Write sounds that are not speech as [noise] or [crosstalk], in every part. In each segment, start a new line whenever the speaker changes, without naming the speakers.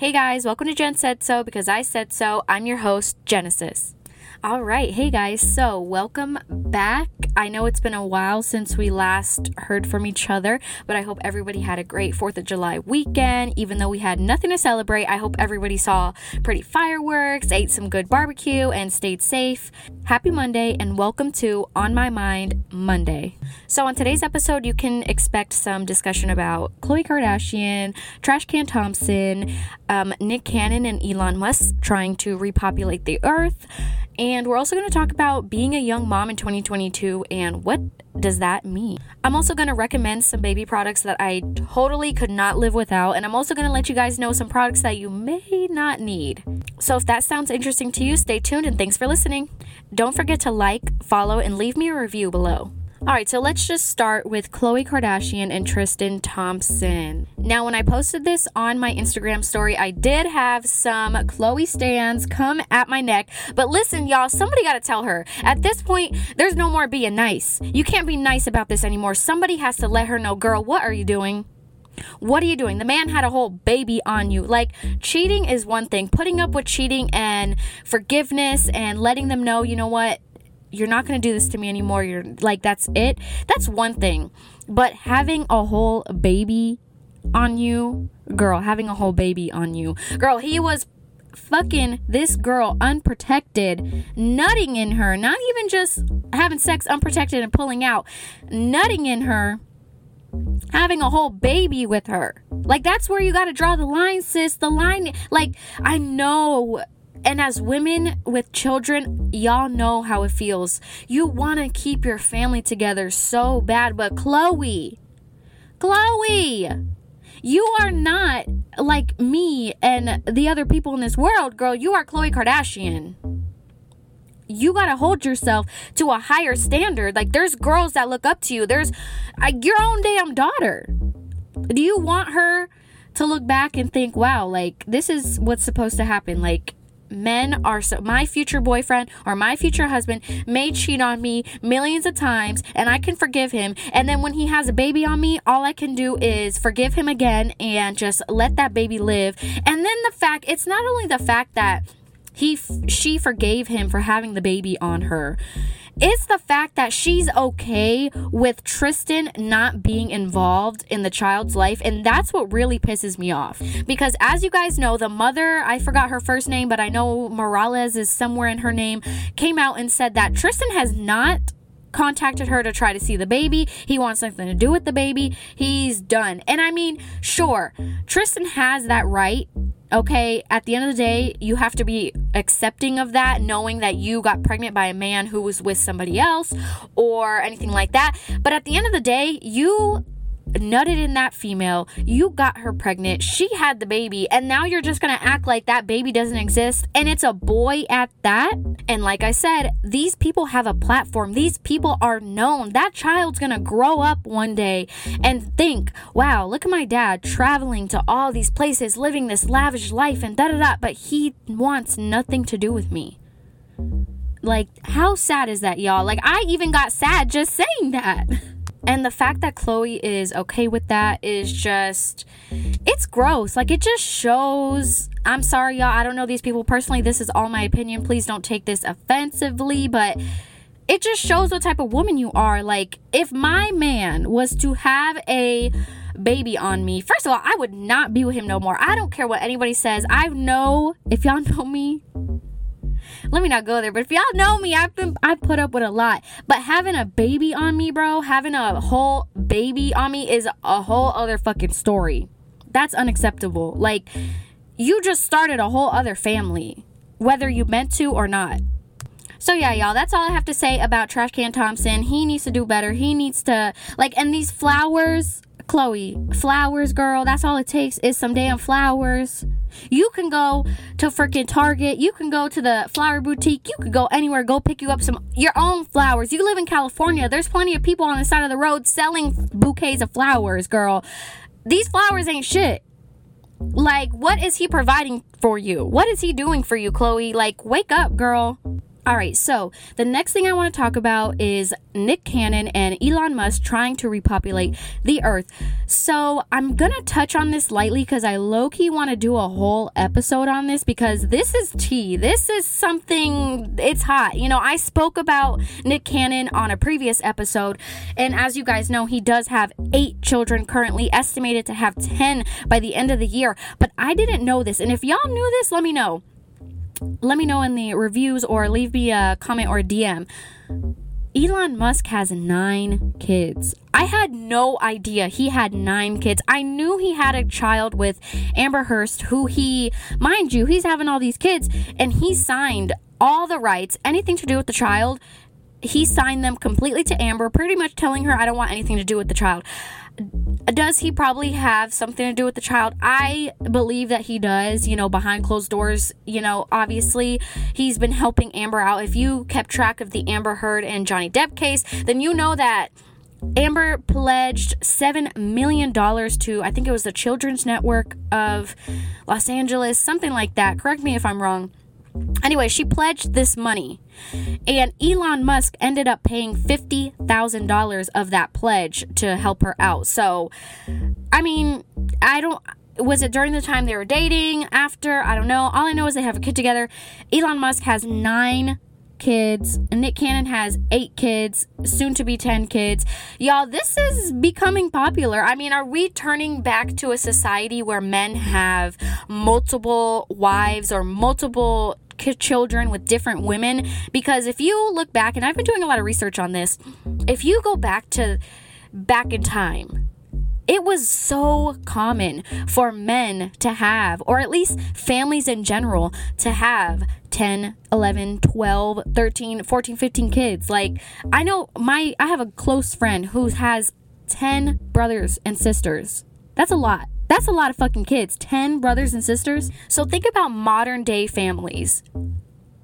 Hey guys, welcome to Jen Said So because I said so. I'm your host, Genesis. All right, hey guys, so welcome back. I know it's been a while since we last heard from each other, but I hope everybody had a great 4th of July weekend. Even though we had nothing to celebrate, I hope everybody saw pretty fireworks, ate some good barbecue, and stayed safe. Happy Monday, and welcome to On My Mind Monday. So, on today's episode, you can expect some discussion about Khloe Kardashian, Trash Can Thompson, um, Nick Cannon, and Elon Musk trying to repopulate the earth. And we're also going to talk about being a young mom in 2022 and what does that mean? I'm also going to recommend some baby products that I totally could not live without. And I'm also going to let you guys know some products that you may not need. So if that sounds interesting to you, stay tuned and thanks for listening. Don't forget to like, follow, and leave me a review below. All right, so let's just start with Khloe Kardashian and Tristan Thompson. Now, when I posted this on my Instagram story, I did have some Khloe stands come at my neck. But listen, y'all, somebody got to tell her. At this point, there's no more being nice. You can't be nice about this anymore. Somebody has to let her know, girl, what are you doing? What are you doing? The man had a whole baby on you. Like, cheating is one thing. Putting up with cheating and forgiveness and letting them know, you know what? You're not going to do this to me anymore. You're like, that's it. That's one thing. But having a whole baby on you, girl, having a whole baby on you, girl, he was fucking this girl unprotected, nutting in her, not even just having sex unprotected and pulling out, nutting in her, having a whole baby with her. Like, that's where you got to draw the line, sis. The line, like, I know and as women with children, y'all know how it feels. You want to keep your family together so bad, but Khloe, Khloe, you are not like me and the other people in this world, girl. You are Khloe Kardashian. You got to hold yourself to a higher standard. Like, there's girls that look up to you. There's uh, your own damn daughter. Do you want her to look back and think, wow, like, this is what's supposed to happen? Like, men are so my future boyfriend or my future husband may cheat on me millions of times and I can forgive him. And then when he has a baby on me all I can do is forgive him again and just let that baby live. And then the fact it's not only the fact that he she forgave him for having the baby on her it's the fact that she's okay with Tristan not being involved in the child's life. And that's what really pisses me off. Because as you guys know, the mother, I forgot her first name, but I know Morales is somewhere in her name, came out and said that Tristan has not contacted her to try to see the baby. He wants something to do with the baby. He's done. And I mean, sure, Tristan has that right okay, at the end of the day, you have to be accepting of that, knowing that you got pregnant by a man who was with somebody else or anything like that. But at the end of the day, you nutted in that female, you got her pregnant, she had the baby, and now you're just gonna act like that baby doesn't exist and it's a boy at that. And like I said, these people have a platform, these people are known. That child's gonna grow up one day and think, wow, look at my dad traveling to all these places, living this lavish life, and da da da, but he wants nothing to do with me. Like, how sad is that, y'all? Like, I even got sad just saying that. [laughs] And the fact that Khloe is okay with that is just, it's gross. Like, it just shows. I'm sorry, y'all. I don't know these people personally. This is all my opinion. Please don't take this offensively, but it just shows what type of woman you are. Like, if my man was to have a baby on me, first of all, I would not be with him no more. I don't care what anybody says. I know, if y'all [laughs] know me, let me not go there. But if y'all know me, I've been I put up with a lot. But having a baby on me, bro, having a whole baby on me is a whole other fucking story. That's unacceptable. Like you just started a whole other family, whether you meant to or not. So yeah, y'all, that's all I have to say about Trash Can Thompson. He needs to do better. He needs to like and these flowers Khloe, flowers, girl. That's all it takes is some damn flowers. You can go to freaking Target. You can go to the flower boutique. You could go anywhere. Go pick you up some your own flowers. You live in California. There's plenty of people on the side of the road selling bouquets of flowers, girl. These flowers ain't shit. Like, what is he providing for you? What is he doing for you, Khloe? Like, wake up, girl. All right, so the next thing I want to talk about is Nick Cannon and Elon Musk trying to repopulate the earth. So I'm going to touch on this lightly because I low key want to do a whole episode on this because this is tea. This is something, it's hot. You know, I spoke about Nick Cannon on a previous episode, and as you guys know, he does have eight children currently, estimated to have 10 by the end of the year. But I didn't know this, and if y'all knew this, let me know let me know in the reviews or leave me a comment or a DM. Elon Musk has nine kids. I had no idea he had nine kids. I knew he had a child with Amber Heard, who he, mind you, he's having all these kids, and he signed all the rights, anything to do with the child. He signed them completely to Amber, pretty much telling her, I don't want anything to do with the child does he probably have something to do with the child? I believe that he does, you know, behind closed doors. You know, obviously, he's been helping Amber out. If you kept track of the Amber Heard and Johnny Depp case, then you know that Amber pledged $7 million to, I think it was the Children's Network of Los Angeles, something like that. Correct me if I'm wrong. Anyway, she pledged this money, and Elon Musk ended up paying $50,000 of that pledge to help her out. So, I mean, I don't. Was it during the time they were dating? After? I don't know. All I know is they have a kid together. Elon Musk has nine kids. Nick Cannon has eight kids, soon to be 10 kids. Y'all, this is becoming popular. I mean, are we turning back to a society where men have multiple wives or multiple children with different women? Because if you look back, and I've been doing a lot of research on this, if you go back to back in time, it was so common for men to have, or at least families in general, to have 10, 11, 12, 13, 14, 15 kids. Like, I know my, I have a close friend who has 10 brothers and sisters. That's a lot. That's a lot of fucking kids. 10 brothers and sisters. So think about modern day families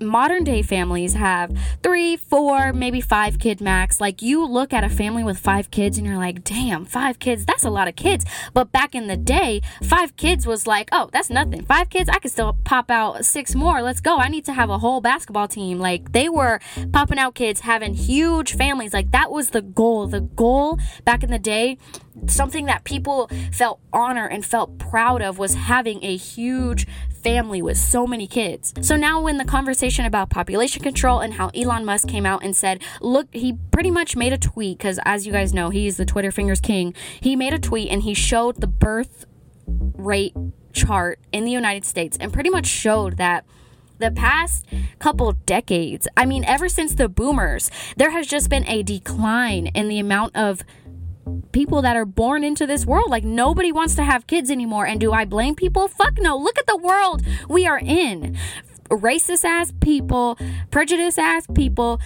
modern day families have three, four, maybe five kid max. Like you look at a family with five kids and you're like, damn, five kids, that's a lot of kids. But back in the day, five kids was like, oh, that's nothing. Five kids, I could still pop out six more. Let's go. I need to have a whole basketball team. Like they were popping out kids, having huge families. Like that was the goal. The goal back in the day something that people felt honor and felt proud of was having a huge family with so many kids. So now, when the conversation about population control and how Elon Musk came out and said, look, he pretty much made a tweet, because as you guys know, he's the Twitter fingers king. He made a tweet and he showed the birth rate chart in the United States and pretty much showed that the past couple decades, I mean, ever since the boomers, there has just been a decline in the amount of people that are born into this world. Like nobody wants to have kids anymore. And do I blame people? Fuck no. Look at the world we are in. Racist ass people, prejudice ass people.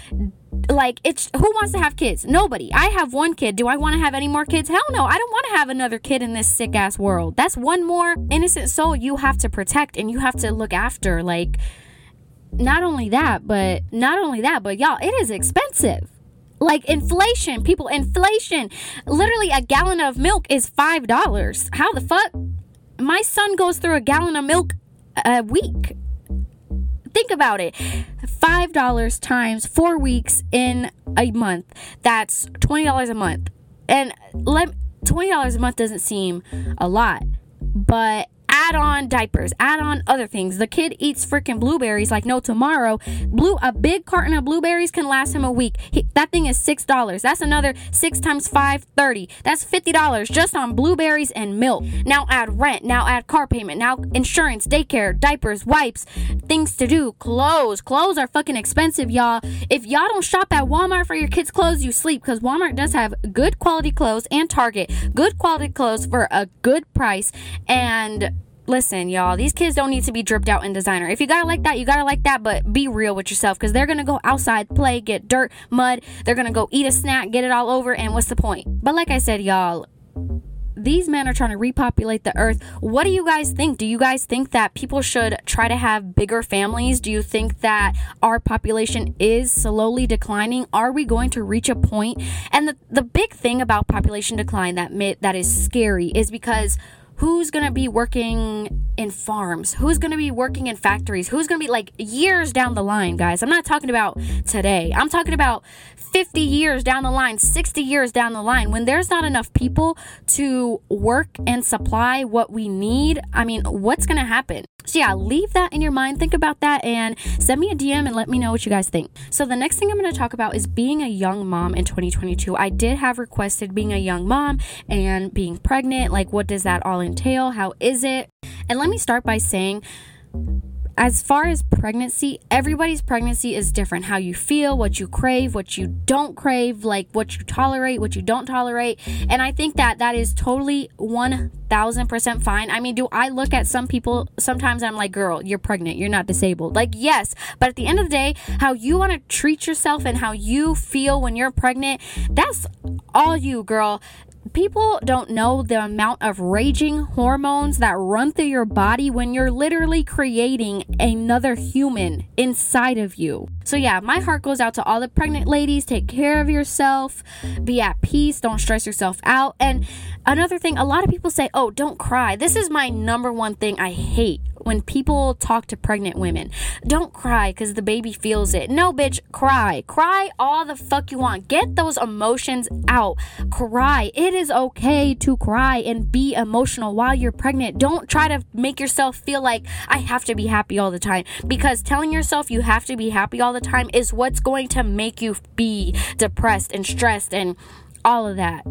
Like it's who wants to have kids? Nobody. I have one kid. Do I want to have any more kids? Hell no. I don't want to have another kid in this sick ass world. That's one more innocent soul you have to protect and you have to look after. Like not only that, but not only that, but y'all, it is expensive like inflation, people, inflation. Literally, a gallon of milk is five dollars. How the fuck? My son goes through a gallon of milk a week. Think about it. Five dollars times four weeks in a month. That's twenty dollars a month. And let twenty dollars a month doesn't seem a lot, but add on diapers, add on other things. The kid eats freaking blueberries like no tomorrow. Blue a big carton of blueberries can last him a week. He, that thing is six dollars. That's another six times five thirty. That's fifty dollars just on blueberries and milk. Now add rent. Now add car payment. Now insurance, daycare, diapers, wipes, things to do, clothes. Clothes are fucking expensive, y'all. If y'all don't shop at Walmart for your kids' clothes, you sleep because Walmart does have good quality clothes and Target good quality clothes for a good price and listen, y'all, these kids don't need to be dripped out in designer. If you gotta like that, you gotta like that, but be real with yourself because they're gonna go outside, play, get dirt, mud. They're gonna go eat a snack, get it all over, and what's the point? But like I said, y'all, these men are trying to repopulate the earth. What do you guys think? Do you guys think that people should try to have bigger families? Do you think that our population is slowly declining? Are we going to reach a point? And the, the big thing about population decline that that is scary is because who's going to be working in farms? Who's going to be working in factories? Who's going to be like years down the line, guys? I'm not talking about today. I'm talking about 50 years down the line, 60 years down the line, when there's not enough people to work and supply what we need, I mean, what's going to happen? So, yeah, mm-hmm. leave that in your mind. Think about that and send me a DM and let me know what you guys think. So, the next thing I'm going to talk about is being a young mom in 2022. I did have requested being a young mom and being pregnant. Like, what does that all entail? How is it? And let me start by saying, as far as pregnancy, everybody's pregnancy is different. How you feel, what you crave, what you don't crave, like what you tolerate, what you don't tolerate. And I think that that is totally 1000% fine. I mean, do I look at some people sometimes I'm like, girl, you're pregnant, you're not disabled? Like, yes. But at the end of the day, how you want to treat yourself and how you feel when you're pregnant, that's all you, girl people don't know the amount of raging hormones that run through your body when you're literally creating another human inside of you. So, yeah, my heart goes out to all the pregnant ladies. Take care of yourself, be at peace, don't stress yourself out. And another thing, a lot of people say, oh, don't cry. This is my number one thing I hate when people talk to pregnant women. Don't cry because the baby feels it. No, bitch, cry. Cry all the fuck you want. Get those emotions out. Cry. It is okay to cry and be emotional while you're pregnant. Don't try to make yourself feel like I have to be happy all the time because telling yourself you have to be happy all the time is what's going to make you be depressed and stressed and all of that.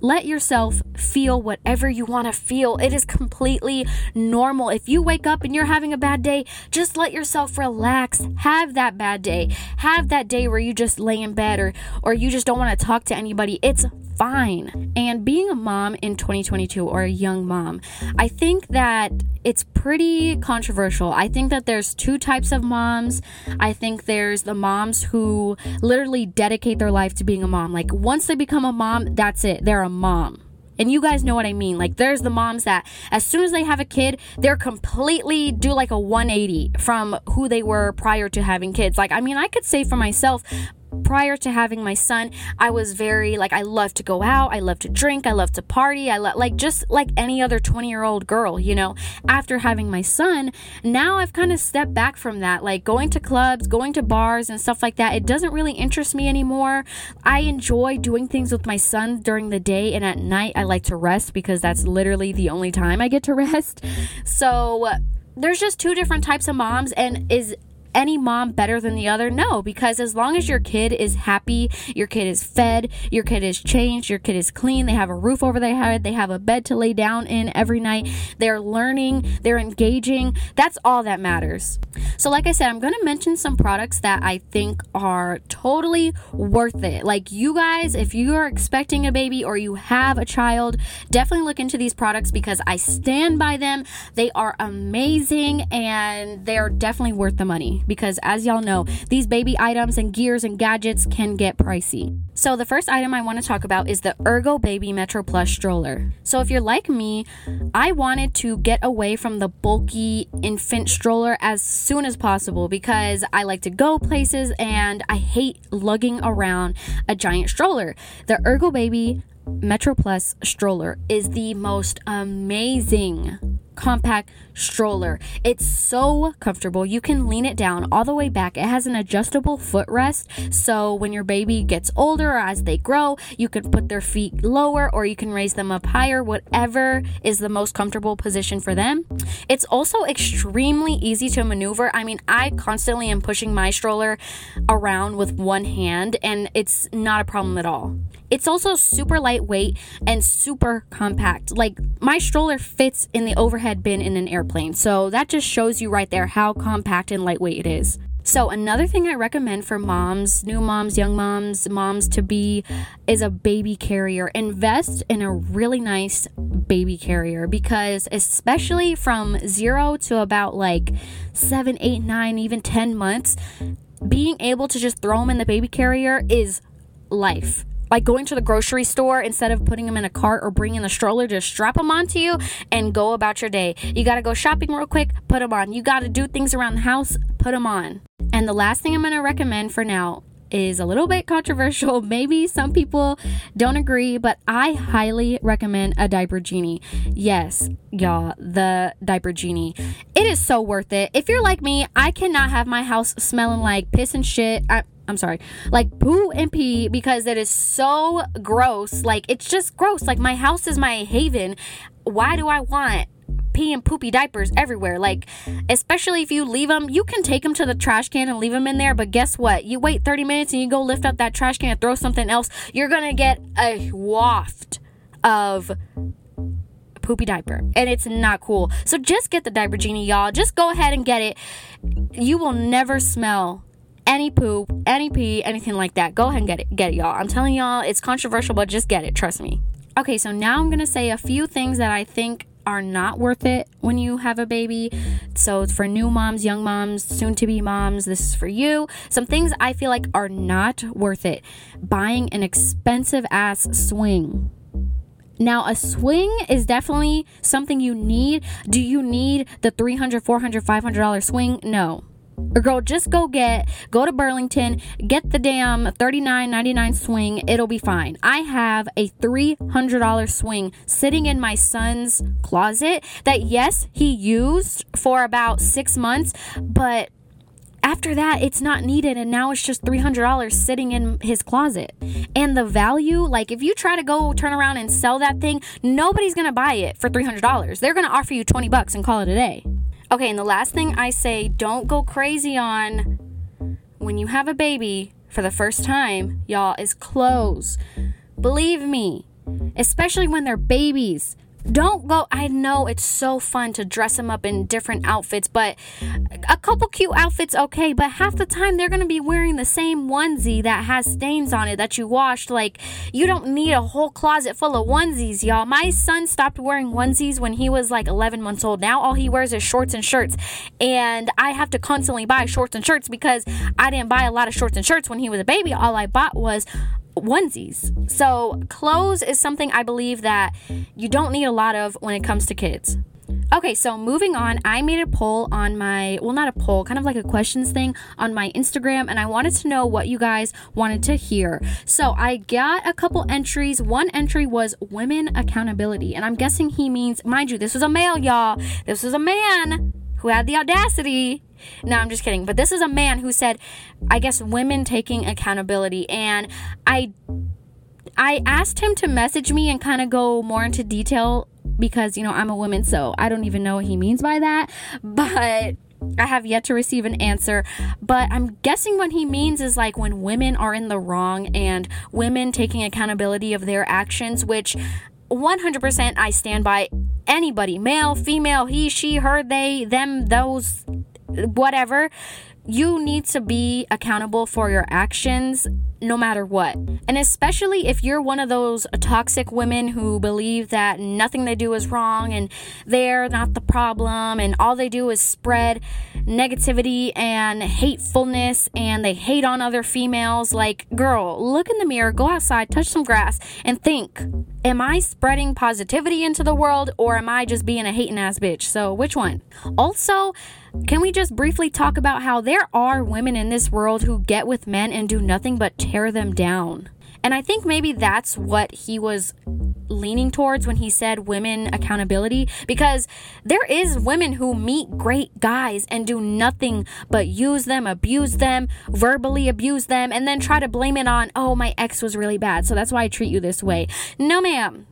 Let yourself feel whatever you want to feel. It is completely normal. If you wake up and you're having a bad day, just let yourself relax. Have that bad day. Have that day where you just lay in bed or or you just don't want to talk to anybody. It's fine. And being a mom in 2022 or a young mom, I think that it's pretty controversial. I think that there's two types of moms. I think there's the moms who literally dedicate their life to being a mom. Like once they become a mom, that's it. They're a mom. And you guys know what I mean. Like, there's the moms that, as soon as they have a kid, they're completely do like a 180 from who they were prior to having kids. Like, I mean, I could say for myself, prior to having my son, I was very like I love to go out, I love to drink, I love to party, I love like just like any other 20-year-old girl, you know. After having my son, now I've kind of stepped back from that, like going to clubs, going to bars and stuff like that. It doesn't really interest me anymore. I enjoy doing things with my son during the day and at night I like to rest because that's literally the only time I get to rest. So uh, there's just two different types of moms and is any mom better than the other? No, because as long as your kid is happy, your kid is fed, your kid is changed, your kid is clean, they have a roof over their head, they have a bed to lay down in every night, they're learning, they're engaging, that's all that matters. So, like I said, I'm going to mention some products that I think are totally worth it. Like, you guys, if you are expecting a baby or you have a child, definitely look into these products because I stand by them. They are amazing and they are definitely worth the money because, as y'all know, these baby items and gears and gadgets can get pricey. So, the first item I want to talk about is the Ergo Baby Metro Plus stroller. So, if you're like me, I wanted to get away from the bulky infant stroller as soon as possible because I like to go places and I hate lugging around a giant stroller. The Ergo Baby Metro Plus stroller is the most amazing compact stroller. It's so comfortable. You can lean it down all the way back. It has an adjustable footrest. So when your baby gets older or as they grow, you can put their feet lower or you can raise them up higher, whatever is the most comfortable position for them. It's also extremely easy to maneuver. I mean, I constantly am pushing my stroller around with one hand and it's not a problem at all. It's also super lightweight and super compact. Like my stroller fits in the overhead bin in an airplane. So that just shows you right there how compact and lightweight it is. So, another thing I recommend for moms, new moms, young moms, moms to be is a baby carrier. Invest in a really nice baby carrier because, especially from zero to about like seven, eight, nine, even 10 months, being able to just throw them in the baby carrier is life like going to the grocery store instead of putting them in a cart or bringing the stroller just strap them onto you and go about your day you got to go shopping real quick put them on you got to do things around the house put them on and the last thing i'm going to recommend for now is a little bit controversial. [laughs] Maybe some people don't agree, but I highly recommend a diaper genie. Yes, y'all, the diaper genie. It is so worth it. If you're like me, I cannot have my house smelling like piss and shit. I, I'm sorry, like poo and pee because it is so gross. Like, it's just gross. Like, my house is my haven. Why do I want pee and poopy diapers everywhere. Like, especially if you leave them, you can take them to the trash can and leave them in there. But guess what? You wait 30 minutes and you go lift up that trash can and throw something else, you're going to get a waft of poopy diaper and it's not cool. So just get the diaper genie, y'all. Just go ahead and get it. You will never smell any poop, any pee, anything like that. Go ahead and get it. Get it, y'all. I'm telling y'all, it's controversial, but just get it. Trust me. Okay, so now I'm to say a few things that I think are not worth it when you have a baby. So, it's for new moms, young moms, soon to be moms, this is for you. Some things I feel like are not worth it. Buying an expensive ass swing. Now, a swing is definitely something you need. Do you need the $300, $400, $500 swing? No. Or girl, just go get, go to Burlington, get the damn $39.99 swing. It'll be fine. I have a $300 swing sitting in my son's closet that, yes, he used for about six months, but after that, it's not needed, and now it's just $300 sitting in his closet. And the value, like if you try to go turn around and sell that thing, nobody's gonna buy it for $300. They're gonna offer you 20 bucks and call it a day. Okay, and the last thing I say don't go crazy on when you have a baby for the first time, y'all, is clothes. Believe me, especially when they're babies. Don't go. I know it's so fun to dress them up in different outfits, but a couple cute outfits, okay. But half the time they're gonna be wearing the same onesie that has stains on it that you washed. Like, you don't need a whole closet full of onesies, y'all. My son stopped wearing onesies when he was like 11 months old. Now all he wears is shorts and shirts. And I have to constantly buy shorts and shirts because I didn't buy a lot of shorts and shirts when he was a baby. All I bought was onesies. So, clothes is something I believe that you don't need a lot of when it comes to kids. Okay, so moving on, I made a poll on my, well, not a poll, kind of like a questions thing on my Instagram, and I wanted to know what you guys wanted to hear. So I got a couple entries. One entry was women accountability, and I'm guessing he means, mind you, this was a male, y'all. This was a man who had the audacity. No, I'm just kidding. But this is a man who said, I guess women taking accountability. And I I asked him to message me and kind of go more into detail because, you know, I'm a woman, so I don't even know what he means by that. But I have yet to receive an answer, but I'm guessing what he means is like when women are in the wrong and women taking accountability of their actions, which 100% I stand by anybody, male, female, he, she, her, they, them, those, whatever. You need to be accountable for your actions no matter what. And especially if you're one of those toxic women who believe that nothing they do is wrong and they're not the problem and all they do is spread negativity and hatefulness and they hate on other females. Like, girl, look in the mirror, go outside, touch some grass, and think Am I spreading positivity into the world or am I just being a hating ass bitch? So, which one? Also, can we just briefly talk about how there are women in this world who get with men and do nothing but tear them mm-hmm. down? And I think maybe that's what he was leaning towards when he said women accountability because there is women who meet great guys and do nothing but use them, abuse them, verbally abuse them and then try to blame it on, "Oh, my ex was really bad, so that's why I treat you this way." No, ma'am.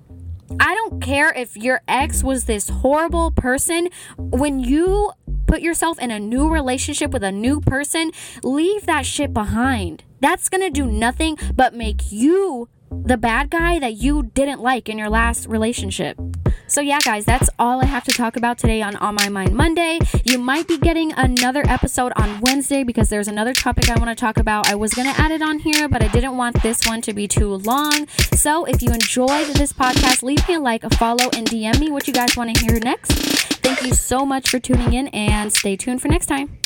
I don't care if your ex was this horrible person. When you put yourself in a new relationship with a new person, leave that shit behind. That's gonna do nothing but make you the bad guy that you didn't like in your last relationship. So, yeah, guys, that's all I have to talk about today on On My Mind Monday. You might be getting another episode on Wednesday because there's another topic I want to talk about. I was going to add it on here, but I didn't want this one to be too long. So, if you enjoyed this podcast, leave me a like, a follow, and DM me what you guys want to hear next. Thank you so much for tuning in and stay tuned for next time.